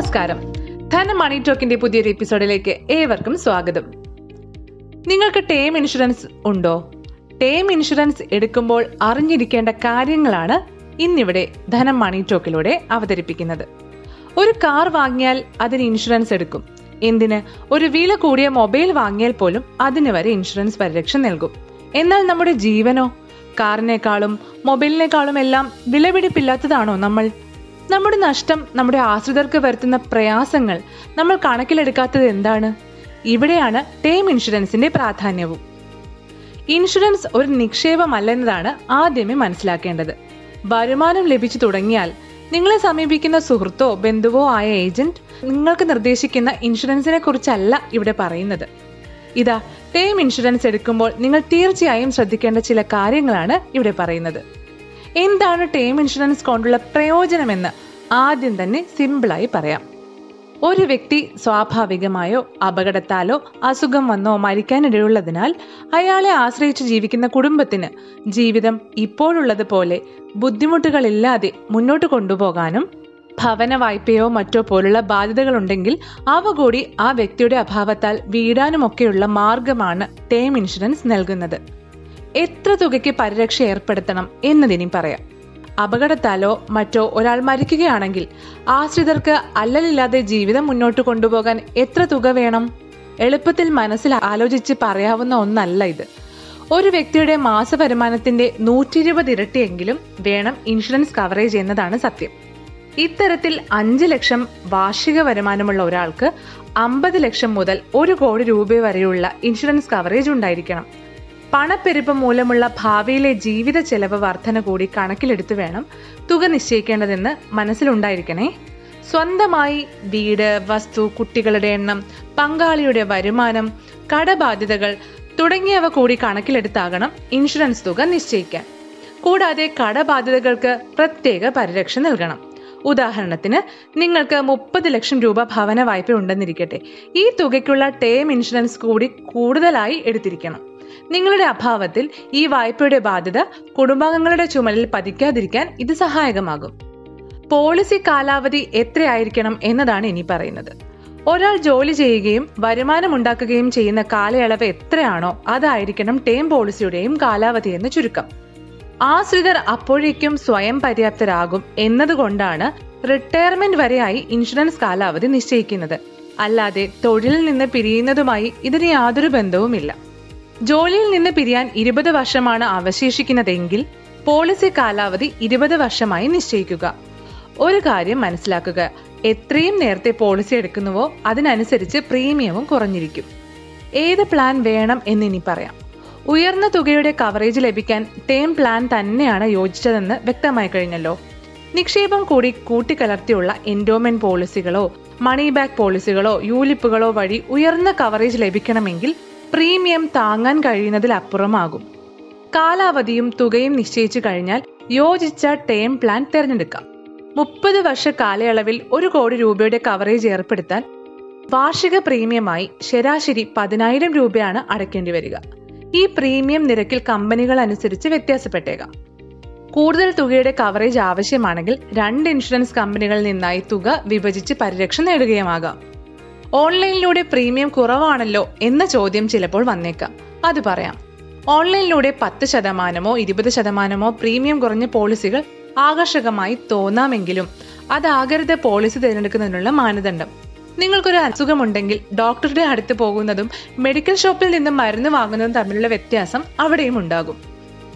നമസ്കാരം. ധന മണി ടോക്കിന്റെ പുതിയൊരു എപ്പിസോഡിലേക്ക് ഏവർക്കും സ്വാഗതം. നിങ്ങൾക്ക് ടേം ഇൻഷുറൻസ് ഉണ്ടോ? ടേം ഇൻഷുറൻസ് എടുക്കുമ്പോൾ അറിഞ്ഞിരിക്കേണ്ട കാര്യങ്ങളാണ് ഇന്നിവിടെ ധനം മണി ടോക്കിലൂടെ അവതരിപ്പിക്കുന്നത്. ഒരു കാർ വാങ്ങിയാൽ അതിന് ഇൻഷുറൻസ് എടുക്കും. എന്തിന്? ഒരു വില കൂടിയ മൊബൈൽ വാങ്ങിയാൽ പോലും അതിന് വരെ ഇൻഷുറൻസ് പരിരക്ഷ നൽകും. എന്നാൽ നമ്മുടെ ജീവനോ? കാറിനേക്കാളും മൊബൈലിനേക്കാളും എല്ലാം വിലപിടിപ്പില്ലാത്തതാണോ നമ്മൾ? നമ്മുടെ നഷ്ടം നമ്മുടെ ആശ്രിതർക്ക് വരുത്തുന്ന പ്രയാസങ്ങൾ നമ്മൾ കണക്കിലെടുക്കാത്തത് എന്താണ്? ഇവിടെയാണ് ടേം ഇൻഷുറൻസിന്റെ പ്രാധാന്യവും. ഇൻഷുറൻസ് ഒരു നിക്ഷേപമല്ലെന്നതാണ് ആദ്യമേ മനസ്സിലാക്കേണ്ടത്. വരുമാനം ലഭിച്ചു തുടങ്ങിയാൽ നിങ്ങളെ സമീപിക്കുന്ന സുഹൃത്തോ ബന്ധുവോ ആയ ഏജന്റ് നിങ്ങൾക്ക് നിർദ്ദേശിക്കുന്ന ഇൻഷുറൻസിനെ കുറിച്ചല്ല ഇവിടെ പറയുന്നത്. ഇതാ ടേം ഇൻഷുറൻസ് എടുക്കുമ്പോൾ നിങ്ങൾ തീർച്ചയായും ശ്രദ്ധിക്കേണ്ട ചില കാര്യങ്ങളാണ് ഇവിടെ പറയുന്നത്. എന്താണ് ടേം ഇൻഷുറൻസ് കൊണ്ടുള്ള പ്രയോജനമെന്ന് ആദ്യം തന്നെ സിമ്പിളായി പറയാം. ഒരു വ്യക്തി സ്വാഭാവികമായോ അപകടത്താലോ അസുഖം വന്നോ മരിക്കാനിടയുള്ളതിനാൽ അയാളെ ആശ്രയിച്ച് ജീവിക്കുന്ന കുടുംബത്തിന് ജീവിതം ഇപ്പോഴുള്ളതുപോലെ ബുദ്ധിമുട്ടുകളില്ലാതെ മുന്നോട്ട് കൊണ്ടുപോകാനും ഭവന വായ്പയോ മറ്റോ പോലുള്ള ബാധ്യതകളുണ്ടെങ്കിൽ അവ കൂടി ആ വ്യക്തിയുടെ അഭാവത്താൽ വീടാനുമൊക്കെയുള്ള മാർഗമാണ് ടേം ഇൻഷുറൻസ് നൽകുന്നത്. എത്ര തുകയ്ക്ക് പരിരക്ഷ ഏർപ്പെടുത്തണം എന്നതിനി പറയാം. അപകടത്താലോ മറ്റോ ഒരാൾ മരിക്കുകയാണെങ്കിൽ ആശ്രിതർക്ക് അല്ലലില്ലാതെ ജീവിതം മുന്നോട്ട് കൊണ്ടുപോകാൻ എത്ര തുക വേണം? എളുപ്പത്തിൽ മനസ്സിൽ ആലോചിച്ച് പറയാവുന്ന ഒന്നല്ല ഇത്. ഒരു വ്യക്തിയുടെ മാസ വരുമാനത്തിന്റെ നൂറ്റി ഇരുപത് ഇരട്ടിയെങ്കിലും വേണം ഇൻഷുറൻസ് കവറേജ് എന്നതാണ് സത്യം. ഇത്തരത്തിൽ അഞ്ച് ലക്ഷം വാർഷിക വരുമാനമുള്ള ഒരാൾക്ക് അമ്പത് ലക്ഷം മുതൽ ഒരു കോടി രൂപ വരെയുള്ള ഇൻഷുറൻസ് കവറേജ് ഉണ്ടായിരിക്കണം. പണപ്പെരുപ്പം മൂലമുള്ള ഭാവിയിലെ ജീവിത ചെലവ് വർധന കൂടി കണക്കിലെടുത്ത് വേണം തുക നിശ്ചയിക്കേണ്ടതെന്ന് മനസ്സിലുണ്ടായിരിക്കണേ. സ്വന്തമായി വീട് വസ്തു കുട്ടികളുടെ എണ്ണം പങ്കാളിയുടെ വരുമാനം കടബാധ്യതകൾ തുടങ്ങിയവ കൂടി കണക്കിലെടുത്താകണം ഇൻഷുറൻസ് തുക നിശ്ചയിക്കാൻ. കൂടാതെ കടബാധ്യതകൾക്ക് പ്രത്യേക പരിരക്ഷ നൽകണം. ഉദാഹരണത്തിന് നിങ്ങൾക്ക് മുപ്പത് ലക്ഷം രൂപ ഭവന വായ്പ ഉണ്ടെന്നിരിക്കട്ടെ. ഈ തുകയ്ക്കുള്ള ടേം ഇൻഷുറൻസ് കൂടി കൂടുതലായി എടുത്തിരിക്കണം. നിങ്ങളുടെ അഭാവത്തിൽ ഈ വായ്പയുടെ ബാധ്യത കുടുംബാംഗങ്ങളുടെ ചുമലിൽ പതിക്കാതിരിക്കാൻ ഇത് സഹായകമാകും. പോളിസി കാലാവധി എത്രയായിരിക്കണം എന്നതാണ് ഇനി പറയുന്നത്. ഒരാൾ ജോലി ചെയ്യുകയും വരുമാനം ഉണ്ടാക്കുകയും ചെയ്യുന്ന കാലയളവ് എത്രയാണോ അതായിരിക്കണം ടേം പോളിസിയുടെയും കാലാവധി എന്ന് ചുരുക്കം. ആശ്രിതർ അപ്പോഴേക്കും സ്വയം പര്യാപ്തരാകും എന്നതുകൊണ്ടാണ് റിട്ടയർമെന്റ് വരെയായി ഇൻഷുറൻസ് കാലാവധി നിശ്ചയിക്കുന്നത്. അല്ലാതെ തൊഴിലിൽ നിന്ന് പിരിയുന്നതുമായി ഇതിന് യാതൊരു ബന്ധവുമില്ല. ജോലിയിൽ നിന്ന് പിരിയാൻ ഇരുപത് വർഷമാണ് അവശേഷിക്കുന്നതെങ്കിൽ പോളിസി കാലാവധി ഇരുപത് വർഷമായി നിശ്ചയിക്കുക. ഒരു കാര്യം മനസ്സിലാക്കുക. എത്രയും നേരത്തെ പോളിസി എടുക്കുന്നുവോ അതിനനുസരിച്ച് പ്രീമിയവും കുറഞ്ഞിരിക്കും. ഏത് പ്ലാൻ വേണം എന്നിനി പറയാം. ഉയർന്ന തുകയുടെ കവറേജ് ലഭിക്കാൻ ടേം പ്ലാൻ തന്നെയാണ് യോജിച്ചതെന്ന് വ്യക്തമായി കഴിഞ്ഞല്ലോ. നിക്ഷേപം കൂടി കൂട്ടിക്കലർത്തിയുള്ള എൻഡോമെന്റ് പോളിസികളോ മണി ബാക്ക് പോളിസികളോ യൂലിപ്പുകളോ വഴി ഉയർന്ന കവറേജ് ലഭിക്കണമെങ്കിൽ പ്രീമിയം താങ്ങാൻ കഴിയുന്നതിലപ്പുറമാകും. കാലാവധിയും തുകയും നിശ്ചയിച്ചു കഴിഞ്ഞാൽ യോജിച്ച ടേം പ്ലാൻ തിരഞ്ഞെടുക്കാം. മുപ്പത് വർഷ കാലയളവിൽ ഒരു കോടി രൂപയുടെ കവറേജ് ഏർപ്പെടുത്താൻ വാർഷിക പ്രീമിയമായി ശരാശരി പതിനായിരം രൂപയാണ് അടയ്ക്കേണ്ടി വരിക. ഈ പ്രീമിയം നിരക്കിൽ കമ്പനികൾ അനുസരിച്ച് വ്യത്യാസപ്പെട്ടേക്കാം. കൂടുതൽ തുകയുടെ കവറേജ് ആവശ്യമാണെങ്കിൽ രണ്ട് ഇൻഷുറൻസ് കമ്പനികളിൽ നിന്നായി തുക വിഭജിച്ച് പരിരക്ഷ നേടുകയുമാകാം. ഓൺലൈനിലൂടെ പ്രീമിയം കുറവാണല്ലോ എന്ന ചോദ്യം ചിലപ്പോൾ വന്നേക്കാം. അത് പറയാം. ഓൺലൈനിലൂടെ പത്ത് ശതമാനമോ ഇരുപത് ശതമാനമോ പ്രീമിയം കുറഞ്ഞ പോളിസികൾ ആകർഷകമായി തോന്നാമെങ്കിലും അതാകരുത് പോളിസി തിരഞ്ഞെടുക്കുന്നതിനുള്ള മാനദണ്ഡം. നിങ്ങൾക്കൊരു അസുഖമുണ്ടെങ്കിൽ ഡോക്ടറുടെ അടുത്ത് പോകുന്നതും മെഡിക്കൽ ഷോപ്പിൽ നിന്ന് മരുന്ന് വാങ്ങുന്നതും തമ്മിലുള്ള വ്യത്യാസം അവിടെയും ഉണ്ടാകും.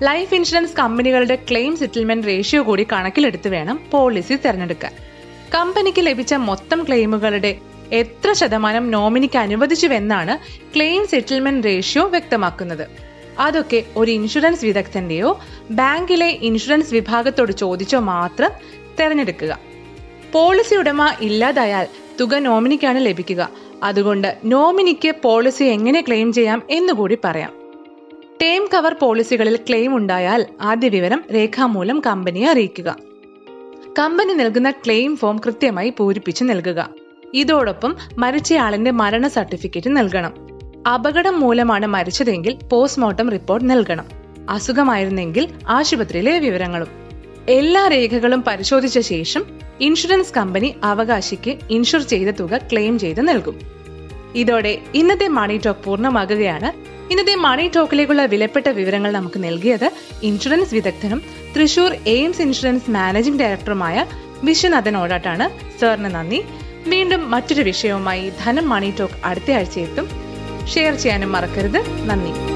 ലൈഫ് ഇൻഷുറൻസ് കമ്പനികളുടെ ക്ലെയിം സെറ്റിൽമെന്റ് റേഷ്യോ കൂടി കണക്കിലെടുത്ത് വേണം പോളിസി തിരഞ്ഞെടുക്കാൻ. കമ്പനിക്ക് ലഭിച്ച മൊത്തം ക്ലെയിമുകളുടെ എത്ര ശതമാനം നോമിനിക്ക് അനുവദിച്ചുവെന്നാണ് ക്ലെയിം സെറ്റിൽമെന്റ് റേഷ്യോ വ്യക്തമാക്കുന്നത്. അതൊക്കെ ഒരു ഇൻഷുറൻസ് വിദഗ്ധന്റെയോ ബാങ്കിലെ ഇൻഷുറൻസ് വിഭാഗത്തോട് ചോദിച്ചോ മാത്രം തിരഞ്ഞെടുക്കുക. പോളിസി ഉടമ ഇല്ലാതായാൽ തുക നോമിനിക്കാണ് ലഭിക്കുക. അതുകൊണ്ട് നോമിനിക്ക് പോളിസി എങ്ങനെ ക്ലെയിം ചെയ്യാം എന്നുകൂടി പറയാം. ടേം കവർ പോളിസികളിൽ ക്ലെയിം ഉണ്ടായാൽ ആദ്യ വിവരം രേഖാമൂലം കമ്പനിയെ അറിയിക്കുക. കമ്പനി നൽകുന്ന ക്ലെയിം ഫോം കൃത്യമായി പൂരിപ്പിച്ച് നൽകുക. ഇതോടൊപ്പം മരിച്ചയാളിന്റെ മരണ സർട്ടിഫിക്കറ്റ് നൽകണം. അപകടം മൂലമാണ് മരിച്ചതെങ്കിൽ പോസ്റ്റ്മോർട്ടം റിപ്പോർട്ട് നൽകണം. അസുഖമായിരുന്നെങ്കിൽ ആശുപത്രിയിലെ വിവരങ്ങളും. എല്ലാ രേഖകളും പരിശോധിച്ച ശേഷം ഇൻഷുറൻസ് കമ്പനി അവകാശിക്ക് ഇൻഷുർ ചെയ്ത തുക ക്ലെയിം ചെയ്ത് നൽകും. ഇതോടെ ഇന്നത്തെ മണി ടോക്ക് പൂർണമാകുകയാണ്. ഇന്നത്തെ മണി ടോക്കിലേക്കുള്ള വിലപ്പെട്ട വിവരങ്ങൾ നമുക്ക് നൽകിയത് ഇൻഷുറൻസ് വിദഗ്ധനും തൃശൂർ എയിംസ് ഇൻഷുറൻസ് മാനേജിംഗ് ഡയറക്ടറുമായ വിശ്വനാഥൻ ഓടാട്ടാണ്. സാറിന് നന്ദി. വീണ്ടും മറ്റൊരു വിഷയവുമായി ധനം മണി ടോക്ക് അടുത്ത ആഴ്ച എത്തും ഷെയർ ചെയ്യാനും മറക്കരുത്. നന്ദി.